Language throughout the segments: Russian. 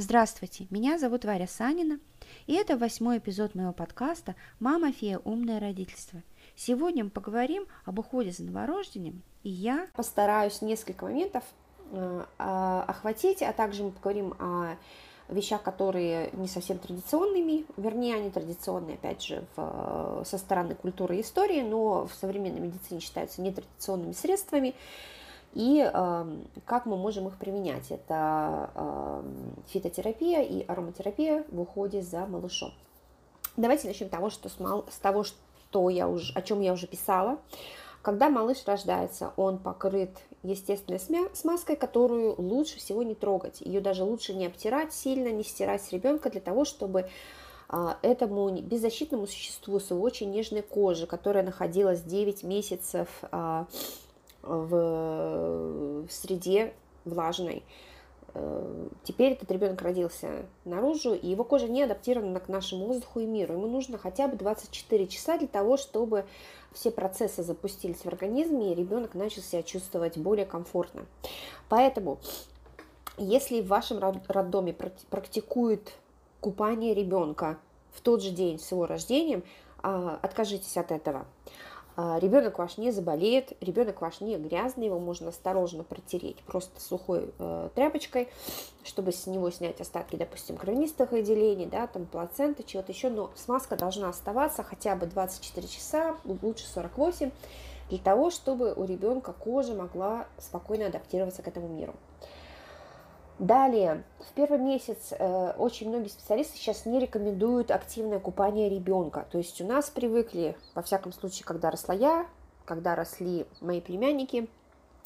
Здравствуйте, меня зовут Варя Санина, и это восьмой эпизод моего подкаста «Мама фея. Умное родительство». Сегодня мы поговорим об уходе за новорожденным, и я постараюсь несколько моментов э, а, охватить, а также мы поговорим о вещах, которые не совсем традиционными, вернее, они традиционные, опять же, в, со стороны культуры и истории, но в современной медицине считаются нетрадиционными средствами, и э, как мы можем их применять. Это э, фитотерапия и ароматерапия в уходе за малышом. Давайте начнем того, что с, мал... с того, что я уже, о чем я уже писала. Когда малыш рождается, он покрыт естественной смазкой, которую лучше всего не трогать. Ее даже лучше не обтирать сильно, не стирать с ребенка для того, чтобы а, этому беззащитному существу с его очень нежной кожей, которая находилась 9 месяцев а, в среде влажной, э, Теперь этот ребенок родился наружу, и его кожа не адаптирована к нашему воздуху и миру. Ему нужно хотя бы 24 часа для того, чтобы все процессы запустились в организме, и ребенок начал себя чувствовать более комфортно. Поэтому, если в вашем роддоме практикуют купание ребенка в тот же день с его рождением, а, откажитесь от этого. А, ребенок ваш не заболеет, ребенок ваш не грязный, его можно осторожно протереть просто сухой э, тряпочкой, чтобы с него снять остатки, допустим, кровянистых выделений, да, там плаценты, чего-то еще, но смазка должна оставаться хотя бы 24 часа, лучше 48, для того, чтобы у ребенка кожа могла спокойно адаптироваться к этому миру. Далее, в первый месяц э, очень многие специалисты сейчас не рекомендуют активное купание ребенка. То есть у нас привыкли, во всяком случае, когда росла я, когда росли мои племянники,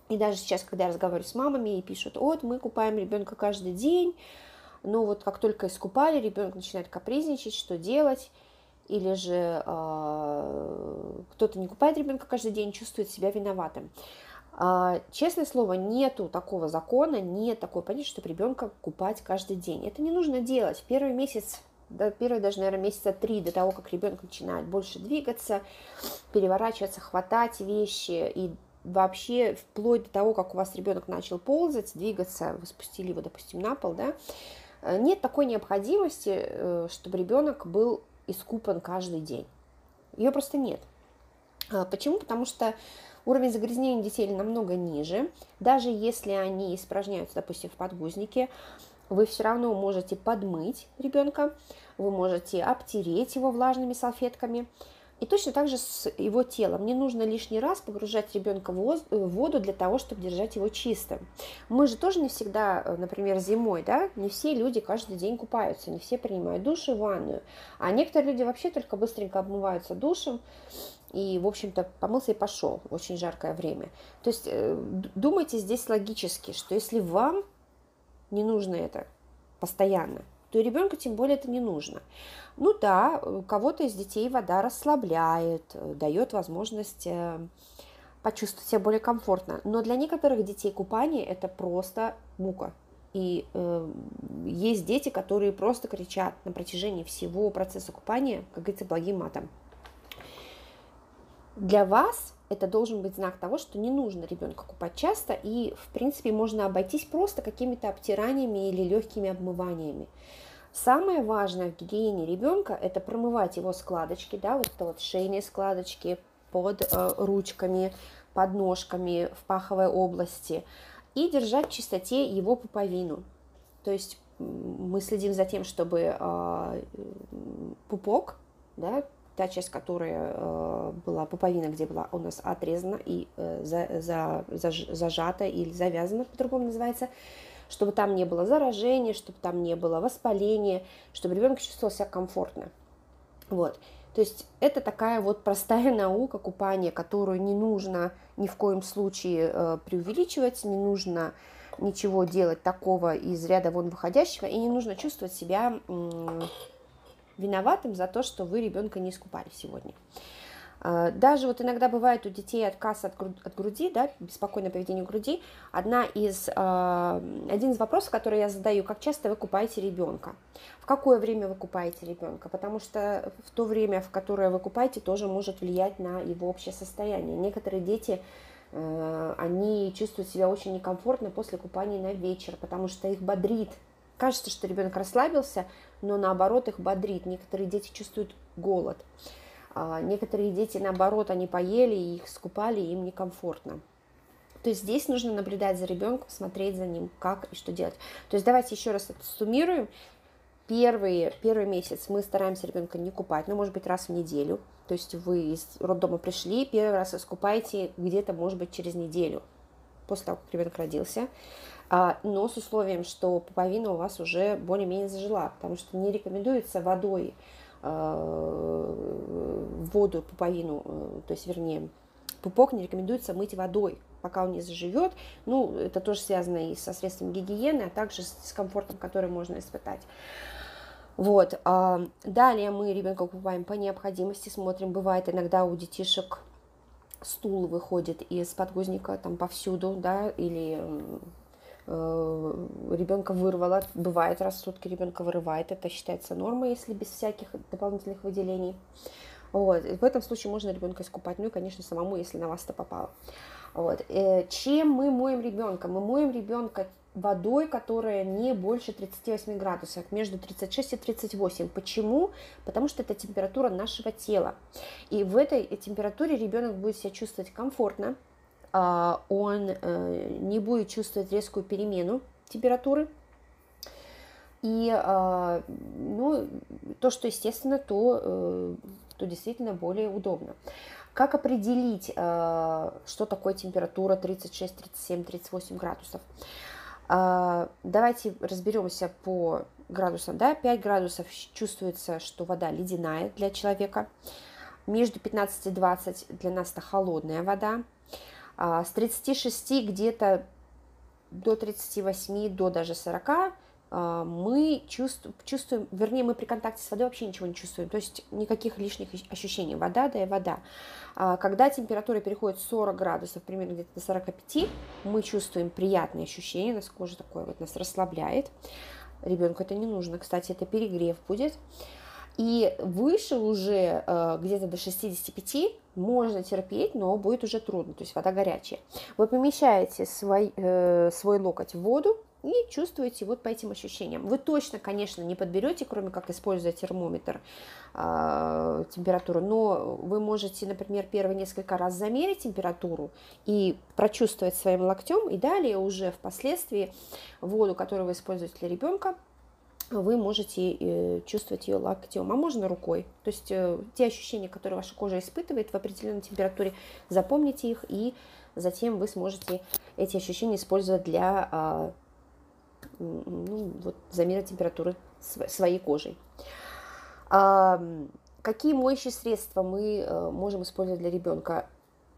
и даже сейчас, когда я разговариваю с мамами и пишут, вот мы купаем ребенка каждый день, но вот как только искупали, ребенок начинает капризничать, что делать, или же э, кто-то не купает ребенка каждый день, чувствует себя виноватым. А, честное слово, нету такого закона, нет такой понятия, чтобы ребенка купать каждый день. Это не нужно делать. Первый месяц, да, первый даже, наверное, месяца три до того, как ребенок начинает больше двигаться, переворачиваться, хватать вещи и вообще вплоть до того, как у вас ребенок начал ползать, двигаться, вы спустили его, допустим, на пол, да, э, нет такой необходимости, э, чтобы ребенок был искупан каждый день. Ее просто нет. А, почему? Потому что Уровень загрязнения детей намного ниже. Даже если они испражняются, допустим, в подгузнике, вы все равно можете подмыть ребенка, вы можете обтереть его влажными салфетками. И точно так же с его телом. Не нужно лишний раз погружать ребенка в воду для того, чтобы держать его чистым. Мы же тоже не всегда, э, например, зимой, да, не все люди каждый день купаются, не все принимают душ и ванную. А некоторые люди вообще только быстренько обмываются душем, и, в общем-то, помылся и пошел. Очень жаркое время. То есть э, думайте здесь логически, что если вам не нужно это постоянно, то и ребенку тем более это не нужно. Ну да, кого-то из детей вода расслабляет, э, дает возможность э, почувствовать себя более комфортно. Но для некоторых детей купание это просто мука. И э, есть дети, которые просто кричат на протяжении всего процесса купания, как говорится, благим матом. Для вас это должен быть знак того, что не нужно ребенка купать часто, и, в принципе, можно обойтись просто какими-то обтираниями или легкими обмываниями. Самое важное в гигиене ребенка – это промывать его складочки, да, вот это вот шейные складочки под э, ручками, под ножками в паховой области, и держать в чистоте его пуповину. То есть мы следим за тем, чтобы э, пупок, да, та часть, которая э, была пуповина, где была у нас отрезана и э, за, за, заж, зажата или завязана, по-другому называется, чтобы там не было заражения, чтобы там не было воспаления, чтобы ребенок чувствовал себя комфортно. Вот. То есть это такая вот простая наука купания, которую не нужно ни в коем случае э, преувеличивать, не нужно ничего делать такого из ряда вон выходящего, и не нужно чувствовать себя виноватым за то, что вы ребенка не искупали сегодня. А, даже вот иногда бывает у детей отказ от, от груди, да, беспокойное поведение груди. Одна из, а, один из вопросов, который я задаю, как часто вы купаете ребенка? В какое время вы купаете ребенка? Потому что в то время, в которое вы купаете, тоже может влиять на его общее состояние. Некоторые дети, а, они чувствуют себя очень некомфортно после купания на вечер, потому что их бодрит кажется, что ребенок расслабился, но наоборот их бодрит. Некоторые дети чувствуют голод. А некоторые дети, наоборот, они поели, их скупали, им некомфортно. То есть здесь нужно наблюдать за ребенком, смотреть за ним, как и что делать. То есть давайте еще раз это суммируем. Первый, первый месяц мы стараемся ребенка не купать, ну, может быть, раз в неделю. То есть вы из роддома пришли, первый раз искупаете где-то, может быть, через неделю, после того, как ребенок родился. А, но с условием, что пуповина у вас уже более-менее зажила, потому что не рекомендуется водой э, воду пуповину, э, то есть, вернее, пупок не рекомендуется мыть водой, пока он не заживет. Ну, это тоже связано и со средствами гигиены, а также с комфортом, который можно испытать. Вот. А, далее мы ребенка купаем по необходимости, смотрим, бывает иногда у детишек стул выходит из подгузника там повсюду, да, или ребенка вырвало, бывает раз в сутки ребенка вырывает, это считается нормой, если без всяких дополнительных выделений. Вот. в этом случае можно ребенка искупать, ну и, конечно, самому, если на вас это попало. Вот. Э, чем мы моем ребенка? Мы моем ребенка водой, которая не больше 38 градусов, между 36 и 38. Почему? Потому что это температура нашего тела. И в этой температуре ребенок будет себя чувствовать комфортно, он э, не будет чувствовать резкую перемену температуры. И а, ну, то, что естественно, то, э, то действительно более удобно. Как определить, э, что такое температура 36, 37, 38 градусов? А, давайте разберемся по градусам. Да? 5 градусов чувствуется, что вода ледяная для человека. Между 15 и 20 для нас это холодная вода. А, с 36 где-то до 38, до даже 40 а, мы чувствуем, вернее, мы при контакте с водой вообще ничего не чувствуем, то есть никаких лишних ощущений. Вода, да и вода. А, когда температура переходит 40 градусов, примерно где-то до 45, мы чувствуем приятные ощущения, нас кожа такое вот нас расслабляет. Ребенку это не нужно, кстати, это перегрев будет. И выше уже э, где-то до 65 можно терпеть, но будет уже трудно, то есть вода горячая. Вы помещаете свой, э, свой локоть в воду, и чувствуете вот по этим ощущениям. Вы точно, конечно, не подберете, кроме как используя термометр, э, температуру, но вы можете, например, первые несколько раз замерить температуру и прочувствовать своим локтем, и далее уже впоследствии воду, которую вы используете для ребенка, вы можете э, чувствовать ее локтем, а можно рукой. То есть э, те ощущения, которые ваша кожа испытывает в определенной температуре, запомните их, и затем вы сможете эти ощущения использовать для а, ну, вот, замера температуры своей кожей. А, какие моющие средства мы э, можем использовать для ребенка?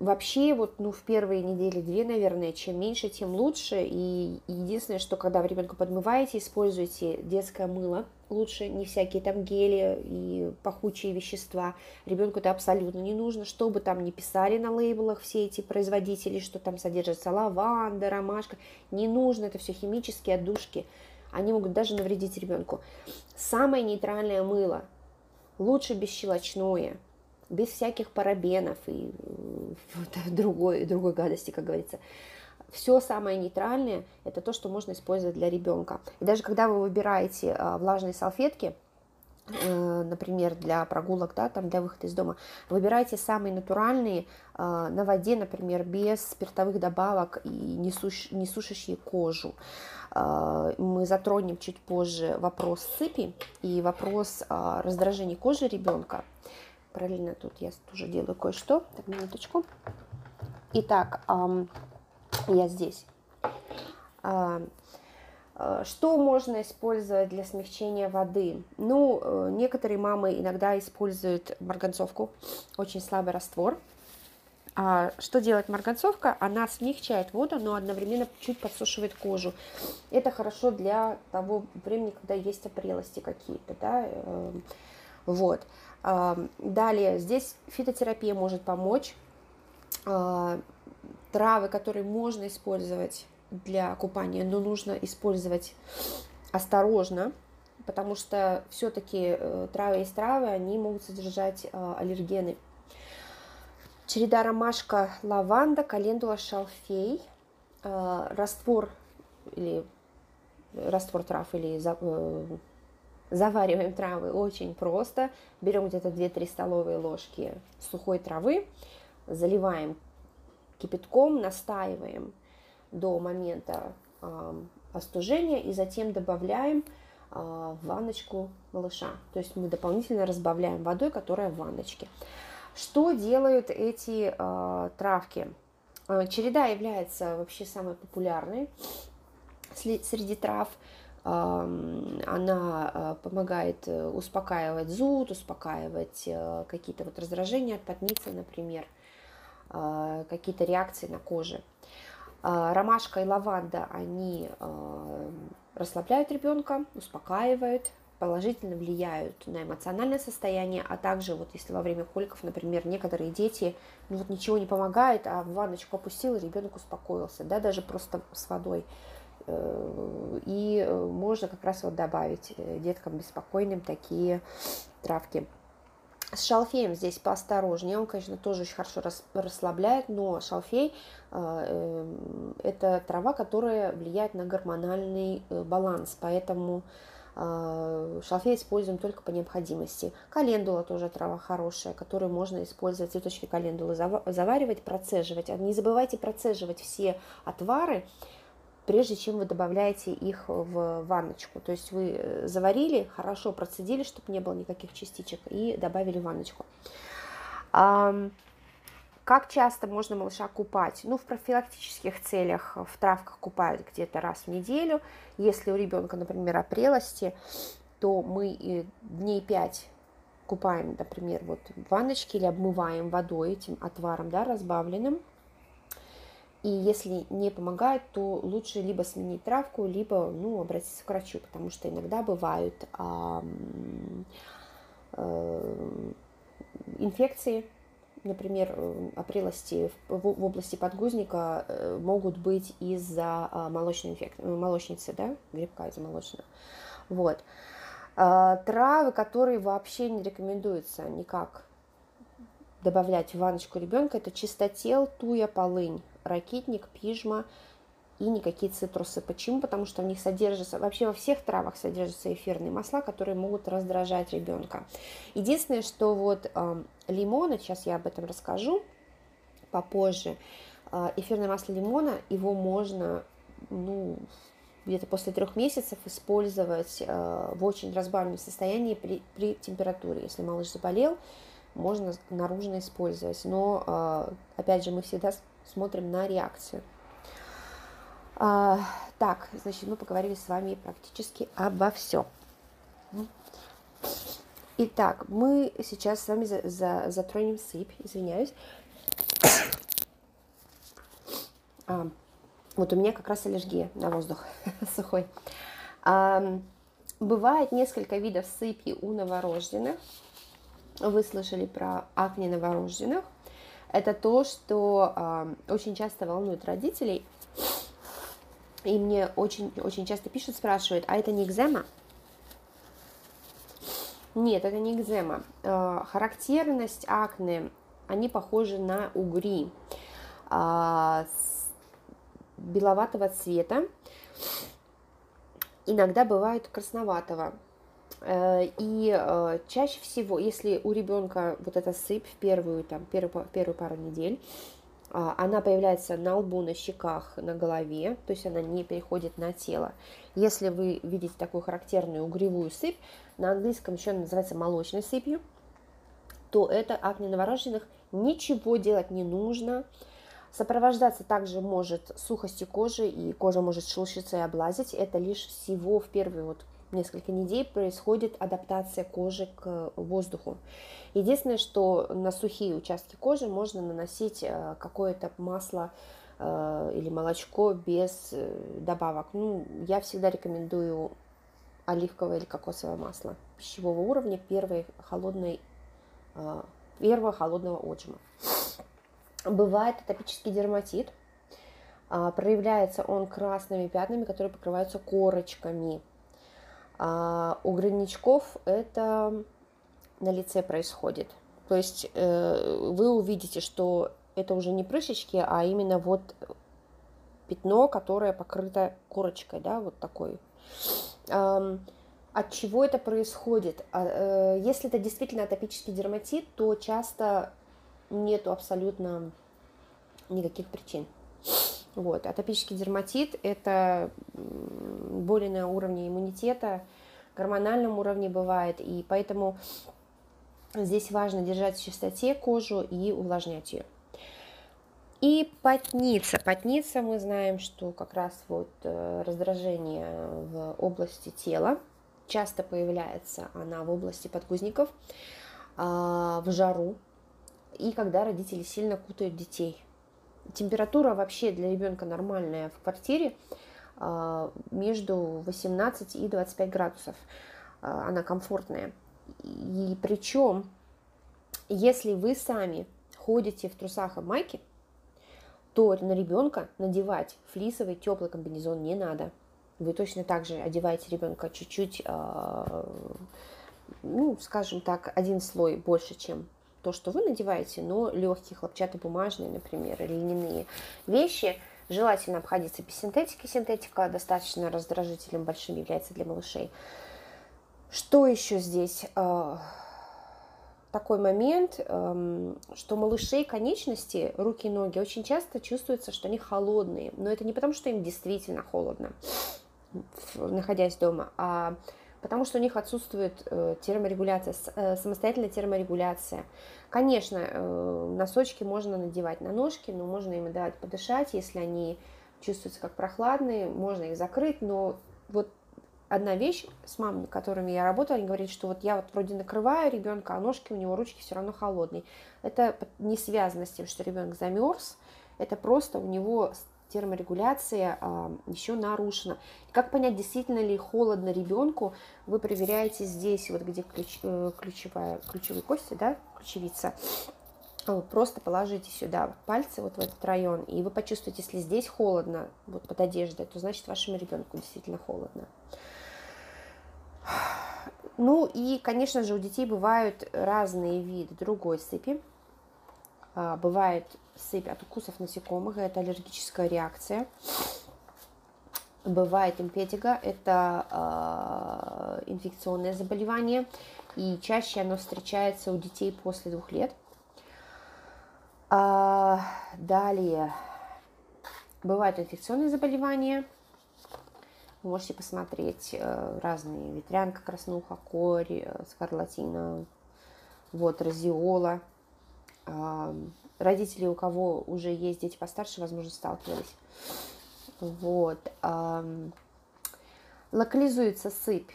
Вообще, вот, ну, в первые недели две, наверное, чем меньше, тем лучше. И единственное, что когда вы ребенка подмываете, используйте детское мыло. Лучше не всякие там гели и пахучие вещества. Ребенку это абсолютно не нужно. Что бы там ни писали на лейблах все эти производители, что там содержится лаванда, ромашка. Не нужно, это все химические отдушки. Они могут даже навредить ребенку. Самое нейтральное мыло. Лучше бесщелочное без всяких парабенов и э, другой, другой гадости, как говорится. Все самое нейтральное – это то, что можно использовать для ребенка. И даже когда вы выбираете а, влажные салфетки, э, например, для прогулок, да, там для выхода из дома, выбирайте самые натуральные а, на воде, например, без спиртовых добавок и не, суш, не сушащие кожу. А, мы затронем чуть позже вопрос сыпи и вопрос раздражения кожи ребенка. Параллельно тут я тоже делаю кое-что. Так, минуточку. Итак, я здесь. Э, что можно использовать для смягчения воды? Ну, э, некоторые мамы иногда используют марганцовку, очень слабый раствор. А что делает марганцовка? Она смягчает воду, но одновременно чуть подсушивает кожу. Это хорошо для того времени, когда есть опрелости какие-то, да, эм, вот. Далее, здесь фитотерапия может помочь. А, травы, которые можно использовать для купания, но нужно использовать осторожно, потому что все-таки э, травы из травы, они могут содержать а, аллергены. Череда ромашка, лаванда, календула, шалфей, а, раствор или раствор трав или завариваем травы очень просто. Берем где-то 2-3 столовые ложки сухой травы, заливаем кипятком, настаиваем до момента остужения и затем добавляем в ванночку малыша. То есть мы дополнительно разбавляем водой, которая в ванночке. Что делают эти э, травки? Череда является вообще самой популярной среди трав. Она э, помогает э, успокаивать зуд, успокаивать э, какие-то вот раздражения от потницы, например, какие-то реакции на коже. Ромашка и лаванда, они расслабляют ребенка, успокаивают, положительно влияют на эмоциональное состояние, а также вот если во время коликов, например, некоторые дети, ну вот ничего не помогает, а в ванночку опустил, ребенок успокоился, да, даже просто с водой и э, можно как раз вот добавить э, деткам беспокойным такие травки. С шалфеем здесь поосторожнее, он, конечно, тоже очень хорошо расслабляет, но шалфей это трава, которая влияет на гормональный баланс, поэтому шалфей используем только по необходимости. Календула тоже трава хорошая, которую можно использовать, цветочки календулы заваривать, процеживать. Не забывайте процеживать все отвары, прежде чем вы добавляете их в ванночку. То есть вы э, заварили, хорошо процедили, чтобы не было никаких частичек, и добавили в ванночку. Как часто можно малыша купать? Ну, в профилактических целях в травках купают где-то раз в неделю. Если у ребенка, например, опрелости, то мы дней 5 купаем, например, вот в ванночке или обмываем водой этим отваром, да, разбавленным. И если не помогает, то лучше либо сменить травку, либо ну, обратиться к врачу, потому что иногда бывают а, а, инфекции, например, опрелости в, в области подгузника э, могут быть из-за а, молочной инфекции, молочницы, да, грибка из-за молочного. Вот. А, травы, которые вообще не рекомендуется никак добавлять в ванночку ребенка, это чистотел, туя, полынь ракитник, пижма и никакие цитрусы. Почему? Потому что в них содержится, вообще во всех травах содержатся эфирные масла, которые могут раздражать ребенка. Единственное, что вот э, лимона, сейчас я об этом расскажу попозже, э, эфирное масло лимона, его можно, ну, где-то после трех месяцев использовать э, в очень разбавленном состоянии при, при температуре. Если малыш заболел, можно наружно использовать. Но, э, опять же, мы всегда смотрим на реакцию. А, так, значит, мы поговорили с вами практически обо всем. Итак, мы сейчас с вами за, за, затронем сыпь, извиняюсь. А, вот у меня как раз аллергия на воздух сухой. А, бывает несколько видов сыпи у новорожденных. Вы слышали про акне новорожденных это то, что очень часто волнует родителей. И мне очень, очень часто пишут, спрашивают, а это не экзема? Нет, это не экзема. Э, характерность акне, они похожи на угри э, беловатого цвета. Иногда бывают красноватого. Э, и э, чаще всего, если у ребенка вот эта сыпь в первую, там, первую, первую пару недель, а, она появляется на лбу, на щеках, на голове, то есть она не переходит на тело. Если вы видите такую характерную угревую сыпь, на английском еще она называется молочной сыпью, то это акне новорожденных, ничего делать не нужно. Сопровождаться также может сухостью кожи, и кожа может шелушиться и облазить. Это лишь всего в первые вот несколько недель происходит адаптация кожи к воздуху. Единственное, что на сухие участки кожи можно наносить э, какое-то масло э, или молочко без э, добавок. Ну, я всегда рекомендую оливковое или кокосовое масло пищевого уровня первой холодной, первого холодного отжима. Бывает атопический дерматит. Проявляется он красными пятнами, которые покрываются корочками а у граничков это на лице происходит. То есть э, вы увидите, что это уже не прыщички, а именно вот пятно, которое покрыто корочкой, да, вот такой От чего это происходит? А, э, если это действительно атопический дерматит, то часто нету абсолютно никаких причин. Вот. Атопический дерматит – это боли на уровне иммунитета, гормональном уровне бывает, и поэтому здесь важно держать в чистоте кожу и увлажнять ее. И потница. Потница мы знаем, что как раз вот э, раздражение в области тела. Часто появляется она в области подгузников, а, в жару и когда родители сильно кутают детей. Температура вообще для ребенка нормальная в квартире а, между 18 и 25 градусов. А, она комфортная. И причем, если вы сами ходите в трусах и майке, то на ребенка надевать флисовый теплый комбинезон не надо. Вы точно так же одеваете ребенка чуть-чуть, э, ну, скажем так, один слой больше, чем то, что вы надеваете, но легкие хлопчатобумажные, например, или льняные вещи. Желательно обходиться без синтетики. Синтетика достаточно раздражителем большим является для малышей. Что еще здесь? Э, такой момент, эм, что малышей конечности, руки и ноги, очень часто чувствуется, что они холодные. Но это не потому, что им действительно холодно, находясь дома, а потому что у них отсутствует э, терморегуляция, э, самостоятельная терморегуляция. Конечно, э, носочки можно надевать на ножки, но можно им давать подышать, если они чувствуются как прохладные, можно их закрыть, но вот одна вещь с мамами, которыми я работала, они говорят, что вот я вот вроде накрываю ребенка, а ножки у него, ручки все равно холодные. Это не связано с тем, что ребенок замерз, это просто у него терморегуляция а, еще нарушена. Как понять, действительно ли холодно ребенку, вы проверяете здесь, вот где ключ, э, ключевая, ключевые кости, да, ключевица, просто положите сюда пальцы вот в этот район, и вы почувствуете, если здесь холодно, вот под одеждой, то значит вашему ребенку действительно холодно. Ну и, конечно же, у детей бывают разные виды другой сыпи. А, бывает сыпь от укусов насекомых, это аллергическая реакция. Бывает импетига, это э, инфекционное заболевание, и чаще оно встречается у детей после двух лет. А, далее, бывают инфекционные заболевания, вы можете посмотреть э, разные ветрянка, краснуха, кори, э, скарлатина, вот, разиола. Родители, у кого уже есть дети постарше, возможно, сталкивались. Вот. Локализуется сыпь.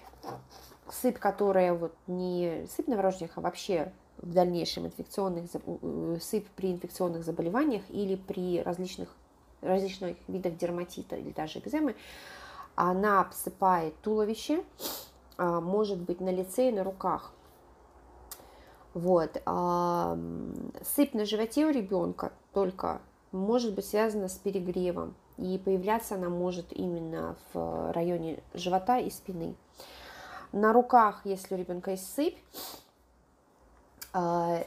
Сыпь, которая вот не сыпь новорожденных, а вообще в дальнейшем инфекционных, сыпь при инфекционных заболеваниях или при различных, различных видах дерматита или даже экземы, она обсыпает туловище, а, может быть на лице и на руках. Вот. Сыпь на животе у ребенка только может быть связана с перегревом. И появляться она может именно в районе живота и спины. На руках, если у ребенка есть сыпь, а,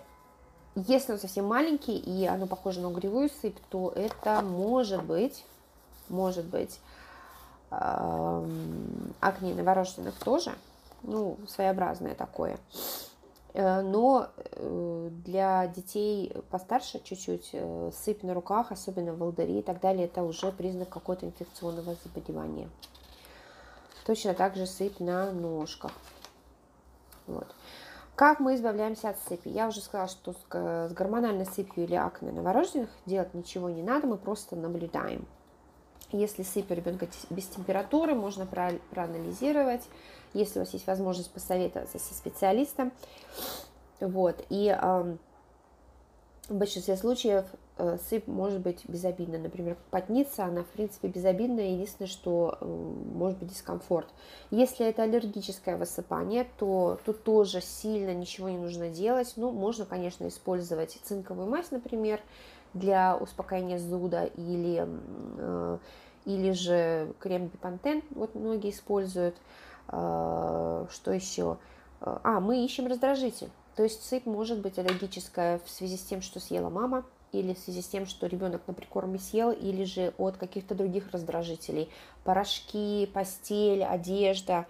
если он совсем маленький и оно похоже на угревую сыпь, то это может быть, может быть акне новорожденных тоже, ну, своеобразное такое. Э, но э, для детей постарше чуть-чуть э, сыпь на руках, особенно волдыри и так далее, это уже признак какого-то инфекционного заболевания. Точно так же сыпь на ножках. Вот. Как мы избавляемся от сыпи? Я уже сказала, что с гормональной сыпью или акне новорожденных делать ничего не надо, мы просто наблюдаем. Если сыпь у ребенка без температуры, можно проанализировать, если у вас есть возможность посоветоваться со специалистом. Вот. И э, в большинстве случаев э, сыпь может быть безобидна. Например, потница, она в принципе безобидная, единственное, что э, может быть дискомфорт. Если это аллергическое высыпание, то тут тоже сильно ничего не нужно делать. Ну, можно, конечно, использовать цинковую мазь, например, для успокоения зуда или э, или же крем Бипантен, вот многие используют. А, что еще? А, мы ищем раздражитель. То есть сыпь может быть аллергическая в связи с тем, что съела мама, или в связи с тем, что ребенок на прикорме съел, или же от каких-то других раздражителей. Порошки, постель, одежда.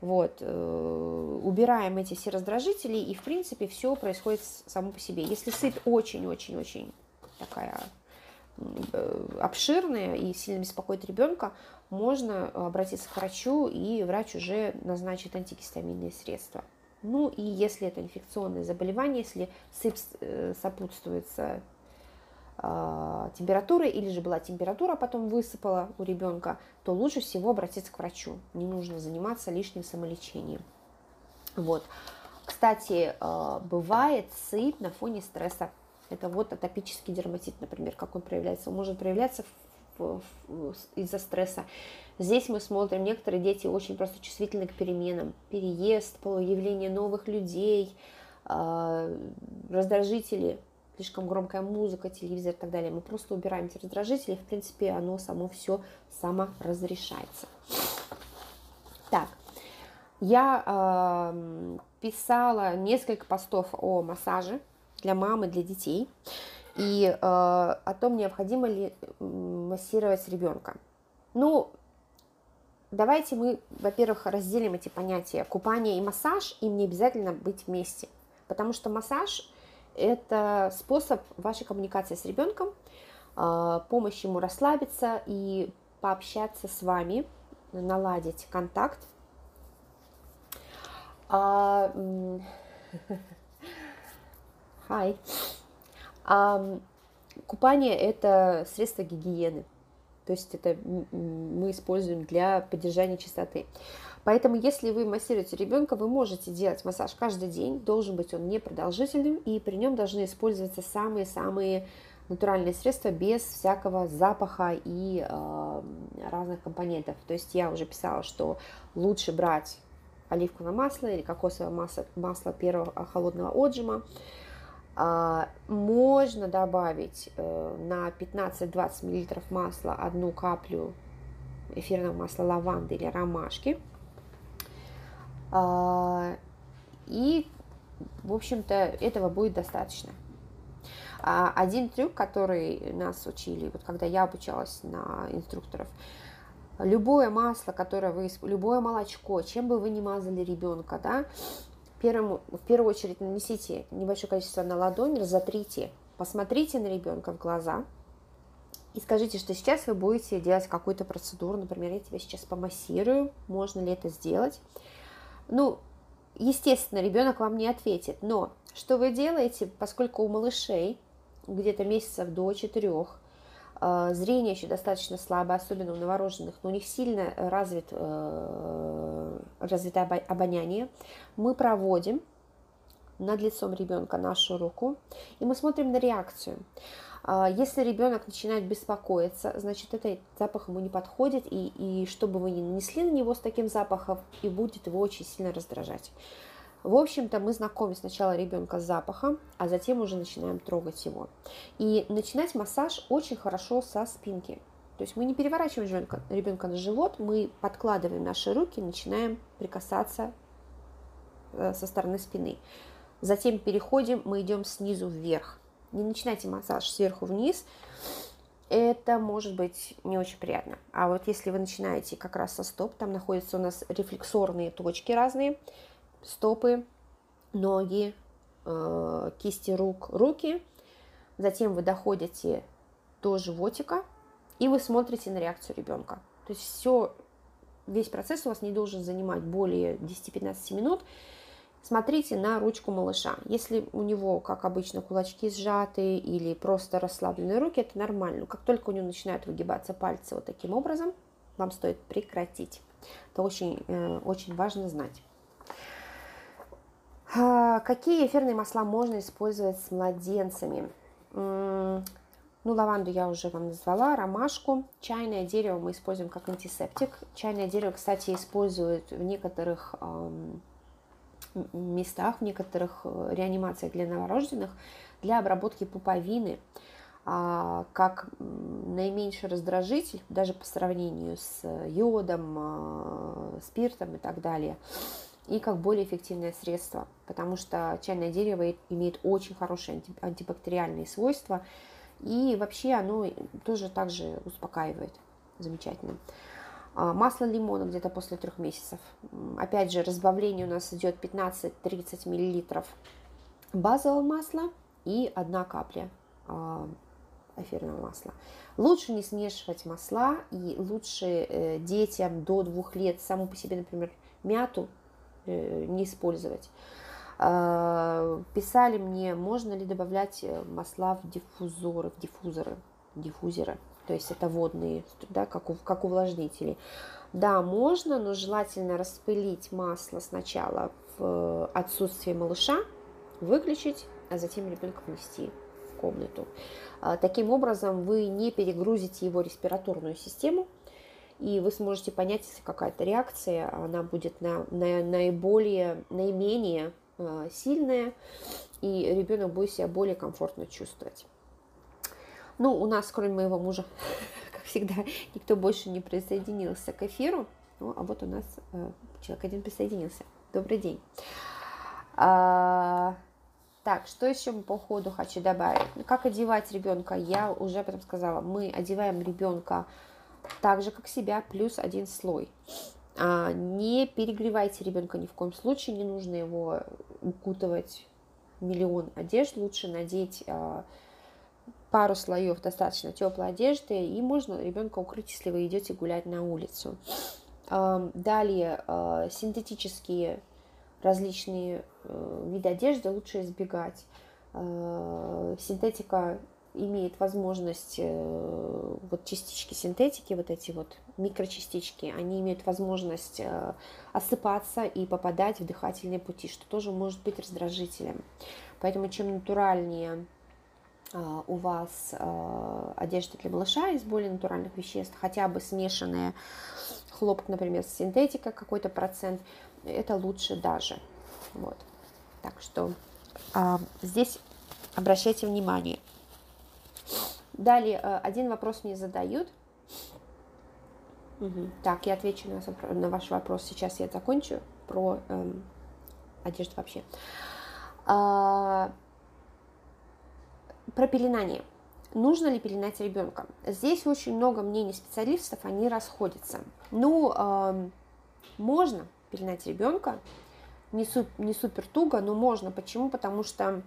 Вот, э, убираем эти все раздражители, и, в принципе, все происходит само по себе. Если сыпь очень-очень-очень такая э, обширная и сильно беспокоит ребенка, можно обратиться к врачу, и врач уже назначит антигистаминные средства. Ну и если это инфекционное заболевание, если сыпь э, сопутствуется э, температурой или же была температура, а потом высыпала у ребенка, то лучше всего обратиться к врачу. Не нужно заниматься лишним самолечением. Вот. Кстати, э, бывает сыпь на фоне стресса. Это вот атопический дерматит, например, как он проявляется. Он может проявляться из-за стресса. Здесь мы смотрим, некоторые дети очень просто чувствительны к переменам. Переезд, появление новых людей, а, раздражители, слишком громкая музыка, телевизор и так далее. Мы просто убираем эти раздражители, и, в принципе, оно само все само разрешается. Так, я э, писала несколько постов о массаже для мамы, для детей и э, о том, необходимо ли массировать ребенка. Ну, давайте мы, во-первых, разделим эти понятия. Купание и массаж, им не обязательно быть вместе, потому что массаж – это способ вашей коммуникации с ребенком, э, помощь ему расслабиться и пообщаться с вами, наладить контакт. А, Hi. А купание – это средство гигиены, то есть это мы используем для поддержания чистоты. Поэтому, если вы массируете ребенка, вы можете делать массаж каждый день, должен быть он непродолжительным, и при нем должны использоваться самые-самые натуральные средства без всякого запаха и э, разных компонентов. То есть я уже писала, что лучше брать оливковое масло или кокосовое масло, масло первого холодного отжима, можно добавить э, на 15-20 мл масла одну каплю эфирного масла лаванды или ромашки. А, и, в общем-то, этого будет достаточно. А, один трюк, который нас учили, вот когда я обучалась на инструкторов, любое масло, которое вы, любое молочко, чем бы вы ни мазали ребенка, да, Первому, в первую очередь нанесите небольшое количество на ладонь, разотрите, посмотрите на ребенка в глаза и скажите, что сейчас вы будете делать какую-то процедуру, например, я тебя сейчас помассирую, можно ли это сделать. Ну, естественно, ребенок вам не ответит, но что вы делаете, поскольку у малышей где-то месяцев до четырех зрение еще достаточно слабое, особенно у новорожденных, но у них сильно развит, э, развито обоняние. Мы проводим над лицом ребенка нашу руку, и мы смотрим на реакцию. А, если ребенок начинает беспокоиться, значит, этот запах ему не подходит, и, и что бы вы ни нанесли на него с таким запахом, и будет его очень сильно раздражать. В общем-то, мы знакомим сначала ребенка с запахом, а затем уже начинаем трогать его. И начинать массаж очень хорошо со спинки. То есть мы не переворачиваем ребенка, ребенка на живот, мы подкладываем наши руки, начинаем прикасаться э, со стороны спины. Затем переходим, мы идем снизу вверх. Не начинайте массаж сверху вниз, это может быть не очень приятно. А вот если вы начинаете как раз со стоп, там находятся у нас рефлексорные точки разные, стопы, ноги, э, кисти рук, руки. Затем вы доходите до животика, и вы смотрите на реакцию ребенка. То есть все, весь процесс у вас не должен занимать более 10-15 минут. Смотрите на ручку малыша. Если у него, как обычно, кулачки сжаты или просто расслабленные руки, это нормально. как только у него начинают выгибаться пальцы вот таким образом, вам стоит прекратить. Это очень, э, очень важно знать. А, какие эфирные масла можно использовать с младенцами? Ну, лаванду я уже вам назвала, ромашку. Чайное дерево мы используем как антисептик. Чайное дерево, кстати, используют в некоторых местах, в некоторых э, реанимациях для новорожденных для обработки пуповины а, как наименьший раздражитель, даже по сравнению с йодом, а, спиртом и так далее и как более эффективное средство, потому что чайное дерево имеет очень хорошие антибактериальные свойства, И вообще оно тоже также успокаивает. Замечательно. А, масло лимона где-то после трех месяцев. Опять же, разбавление у нас идет 15-30 миллилитров базового масла и одна капля а, эфирного масла. Лучше не смешивать масла и лучше э, детям до двух лет саму по себе, например, мяту не использовать. А, писали мне, можно ли добавлять э, масла в диффузоры, в диффузоры, диффузеры то есть это водные, да, как, как увлажнители. Да, можно, но желательно распылить масло сначала в отсутствие малыша, выключить, а затем ребенка внести в комнату. А, таким образом, вы не перегрузите его респираторную систему, и вы сможете понять, если какая-то реакция, она будет на, на, наиболее, наименее э, сильная, и ребенок будет себя более комфортно чувствовать. Ну, у нас, кроме моего мужа, как всегда, никто больше не присоединился к эфиру. Ну, а вот у нас э, человек один присоединился. Добрый день. А, так, что еще по ходу хочу добавить? Ну, как одевать ребенка? Я уже об этом сказала. Мы одеваем ребенка так же, как себя, плюс один слой. А, не перегревайте ребенка ни в коем случае, не нужно его укутывать миллион одежд, лучше надеть а, пару слоев достаточно теплой одежды, и можно ребенка укрыть, если вы идете гулять на улицу. Далее, а, синтетические различные э, виды одежды лучше избегать. А, синтетика имеет возможность, э, вот частички синтетики, вот эти вот микрочастички, они имеют возможность э, осыпаться и попадать в дыхательные пути, что тоже может быть раздражителем. Поэтому чем натуральнее а, у вас одежда для малыша из более натуральных веществ, хотя бы смешанная хлопок, например, с синтетикой какой-то процент, это лучше даже. Вот. Так что а, здесь обращайте внимание. Далее, один вопрос мне задают. Угу. Так, я отвечу на, на ваш вопрос. Сейчас я закончу про эм, одежду вообще. А, про пеленание. Нужно ли пеленать ребенка? Здесь очень много мнений специалистов, они расходятся. Ну, э, можно пеленать ребенка, не, суп, не супер туго, но можно. Почему? Потому что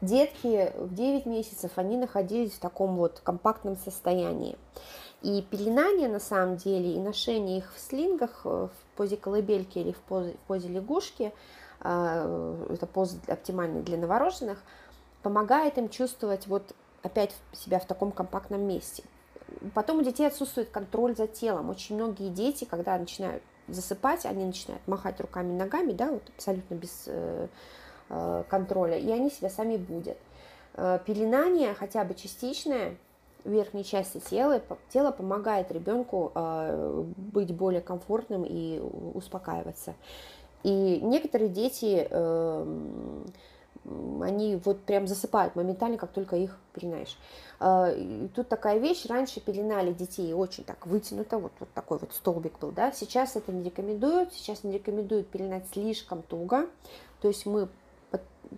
детки в 9 месяцев, они находились в таком вот компактном состоянии. И пеленание на самом деле, и ношение их в слингах, в позе колыбельки или в позе, в позе лягушки, э, это поза оптимальная для новорожденных – помогает им чувствовать вот опять себя в таком компактном месте. Потом у детей отсутствует контроль за телом. Очень многие дети, когда начинают засыпать, они начинают махать руками и ногами, да, вот абсолютно без э, э, контроля, и они себя сами будут. Э, пеленание, хотя бы частичное, верхней части тела, тело помогает ребенку э, быть более комфортным и успокаиваться. И некоторые дети э, они вот прям засыпают моментально, как только их пеленаешь. И тут такая вещь, раньше пеленали детей очень так вытянуто, вот, вот такой вот столбик был, да, сейчас это не рекомендуют, сейчас не рекомендуют пеленать слишком туго, то есть мы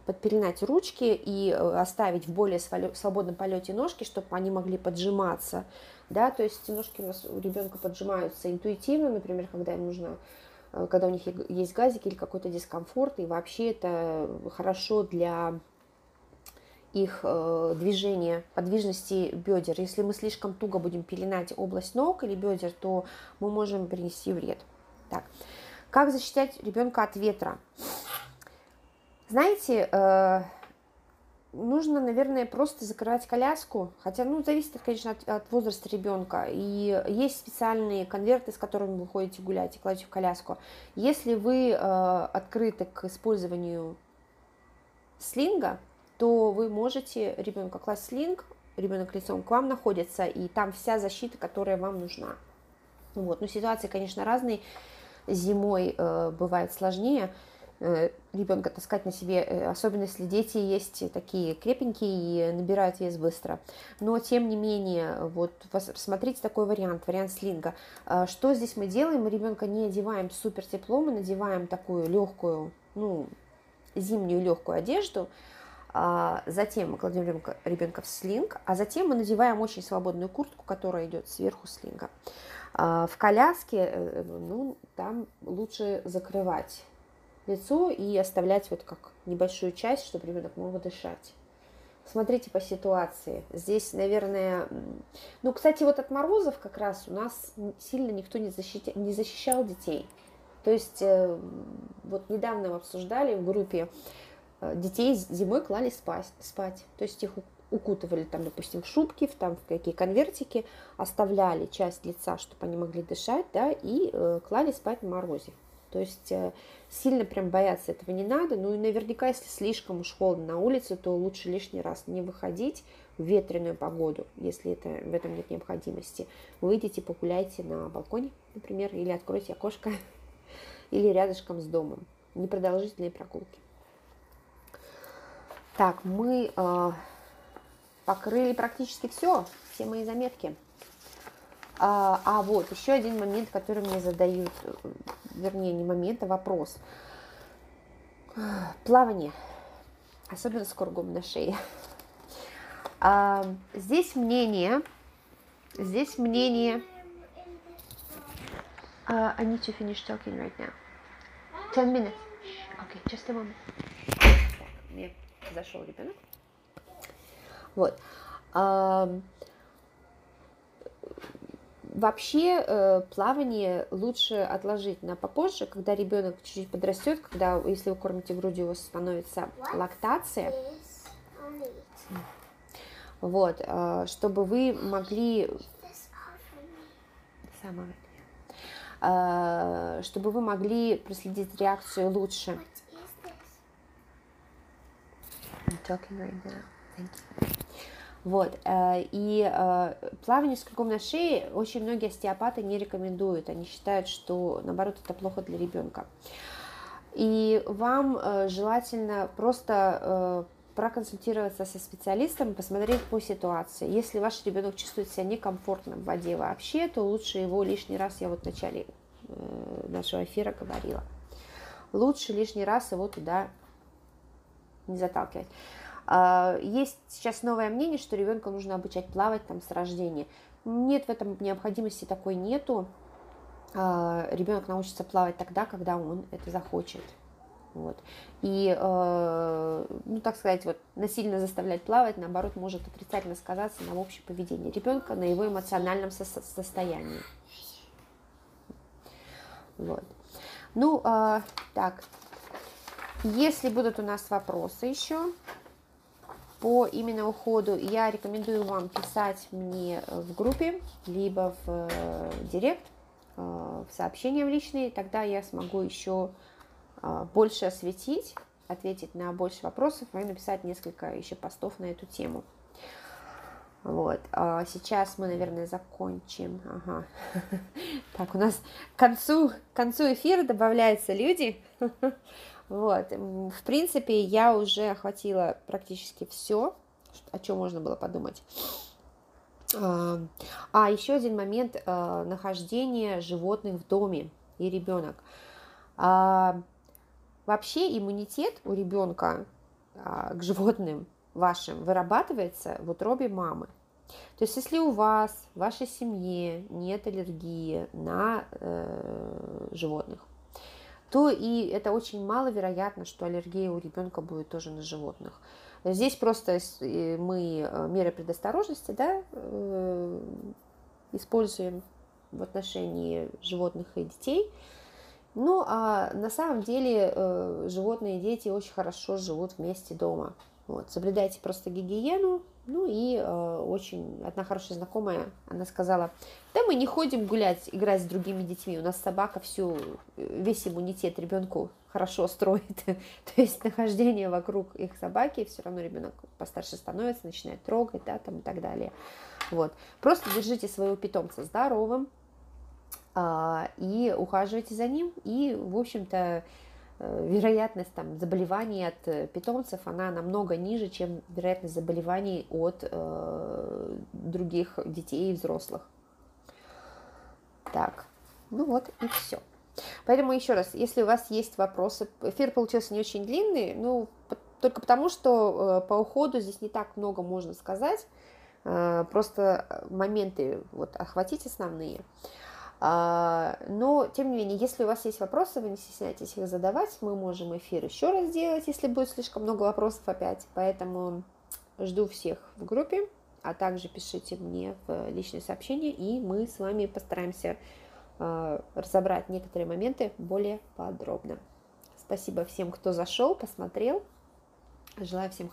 подпеленать ручки и э, оставить в более свободном полете ножки, чтобы они могли поджиматься, да, то есть ножки у нас у ребенка поджимаются интуитивно, например, когда им нужно Э, когда у них есть газик или какой-то дискомфорт, и вообще это хорошо для их э, движения, подвижности бедер. Если мы слишком туго будем пеленать область ног или бедер, то мы можем принести вред. Так. Как защищать ребенка от ветра? Знаете, э, нужно, наверное, просто закрывать коляску, хотя, ну, зависит, конечно, от, от возраста ребенка. И есть специальные конверты, с которыми вы ходите гулять и кладете в коляску. Если вы э, открыты к использованию слинга, то вы можете ребенка класть слинг, ребенок лицом к вам находится, и там вся защита, которая вам нужна. Вот. Но ситуации, конечно, разные. Зимой э, бывает сложнее. Э, ребенка таскать на себе, э, особенно если дети есть такие крепенькие и набирают вес быстро. Но, тем не менее, вот рассмотрите такой вариант, вариант слинга. А, что здесь мы делаем? Мы ребенка не одеваем супер тепло, мы надеваем такую легкую, ну, зимнюю легкую одежду, А, затем мы кладем ребенка, ребенка в слинг, а затем мы надеваем очень свободную куртку, которая идет сверху слинга. А, в коляске, э, ну, там лучше закрывать лицо и оставлять вот как небольшую часть, чтобы ребенок мог дышать. Смотрите по ситуации. Здесь, наверное, ну, кстати, вот от морозов как раз у нас сильно никто не, защитя... не защищал детей. То есть э, вот недавно мы обсуждали в группе, э, детей зимой клали спать, спать. То есть их укутывали там, допустим, в шубки, в, там, в какие конвертики, оставляли часть лица, чтобы они могли дышать, да, и э, клали спать на морозе. То есть э, сильно прям бояться этого не надо. Ну и наверняка, если слишком уж холодно на улице, то лучше лишний раз не выходить в ветреную погоду, если это, в этом нет необходимости. Выйдите, погуляйте на балконе, например, или откройте окошко, или рядышком с домом. Непродолжительные прогулки. Так, мы э, покрыли практически все, все мои заметки. А, а вот еще один момент, который мне задают, вернее, не момент, а вопрос. Плавание, особенно с кругом на шее. А, здесь мнение, здесь мнение. Uh, I need to finish talking right now. Ten minutes. Okay, just a moment. Мне зашел ребенок. Вот. Uh, Вообще э, плавание лучше отложить на попозже, когда ребенок чуть-чуть подрастет, когда, если вы кормите грудью, у вас становится лактация. Вот, э, чтобы вы могли... Э, чтобы вы могли проследить реакцию лучше. I'm talking right now. Thank you. Вот. Э, и э, плавание с кругом на шее очень многие остеопаты не рекомендуют. Они считают, что, наоборот, это плохо для ребенка. И вам э, желательно просто проконсультироваться со специалистом, посмотреть по ситуации. Если ваш ребенок чувствует себя некомфортно в воде вообще, то лучше его лишний раз, я вот в начале нашего эфира говорила, лучше лишний раз его туда не заталкивать. А, есть сейчас новое мнение, что ребенка нужно обучать плавать там с рождения. Нет, в этом необходимости такой нету. А, Ребенок научится плавать тогда, когда он это захочет. Вот. И, э, ну, так сказать, вот, насильно заставлять плавать, наоборот, может отрицательно сказаться на общем поведении ребенка, на его эмоциональном со- состоянии. Вот. Ну, э, так, если будут у нас вопросы еще, по именно уходу я рекомендую вам писать мне в группе, либо в э, директ, э, в сообщения в личные, тогда я смогу еще э, больше осветить, ответить на больше вопросов и написать несколько еще постов на эту тему. Вот, а сейчас мы, наверное, закончим. Ага. Так, у нас к концу, к концу эфира добавляются люди. Вот, в принципе, я уже охватила практически все, о чем можно было подумать. А, а еще один момент а, нахождения животных в доме и ребенок. А, вообще иммунитет у ребенка к животным вашим вырабатывается в утробе мамы. То есть, если у вас в вашей семье нет аллергии на э, животных, то и это очень маловероятно, что аллергия у ребенка будет тоже на животных. Здесь просто мы э, меры предосторожности да, э, используем в отношении животных и детей. Ну, а на самом деле э, животные и дети очень хорошо живут вместе дома. Вот, соблюдайте просто гигиену, ну и э, очень одна хорошая знакомая, она сказала, да мы не ходим гулять, играть с другими детьми, у нас собака всю, э, весь иммунитет ребенку хорошо строит. То есть нахождение вокруг их собаки, все равно ребенок постарше становится, начинает трогать, да, там и так далее. Вот. Просто держите своего питомца здоровым э, и ухаживайте за ним, и, в общем-то, вероятность там, заболеваний от э, питомцев, она намного ниже, чем вероятность заболеваний от э, других детей и взрослых. Так, ну вот и все. Поэтому еще раз, если у вас есть вопросы, эфир получился не очень длинный, ну, только потому, что по уходу здесь не так много можно сказать, просто моменты вот охватить основные. А, но, тем не менее, если у вас есть вопросы, вы не стесняйтесь их задавать. Мы можем эфир еще раз сделать, если будет слишком много вопросов опять. Поэтому жду всех в группе, а также пишите мне в личные сообщения, и мы с вами постараемся а, разобрать некоторые моменты более подробно. Спасибо всем, кто зашел, посмотрел. Желаю всем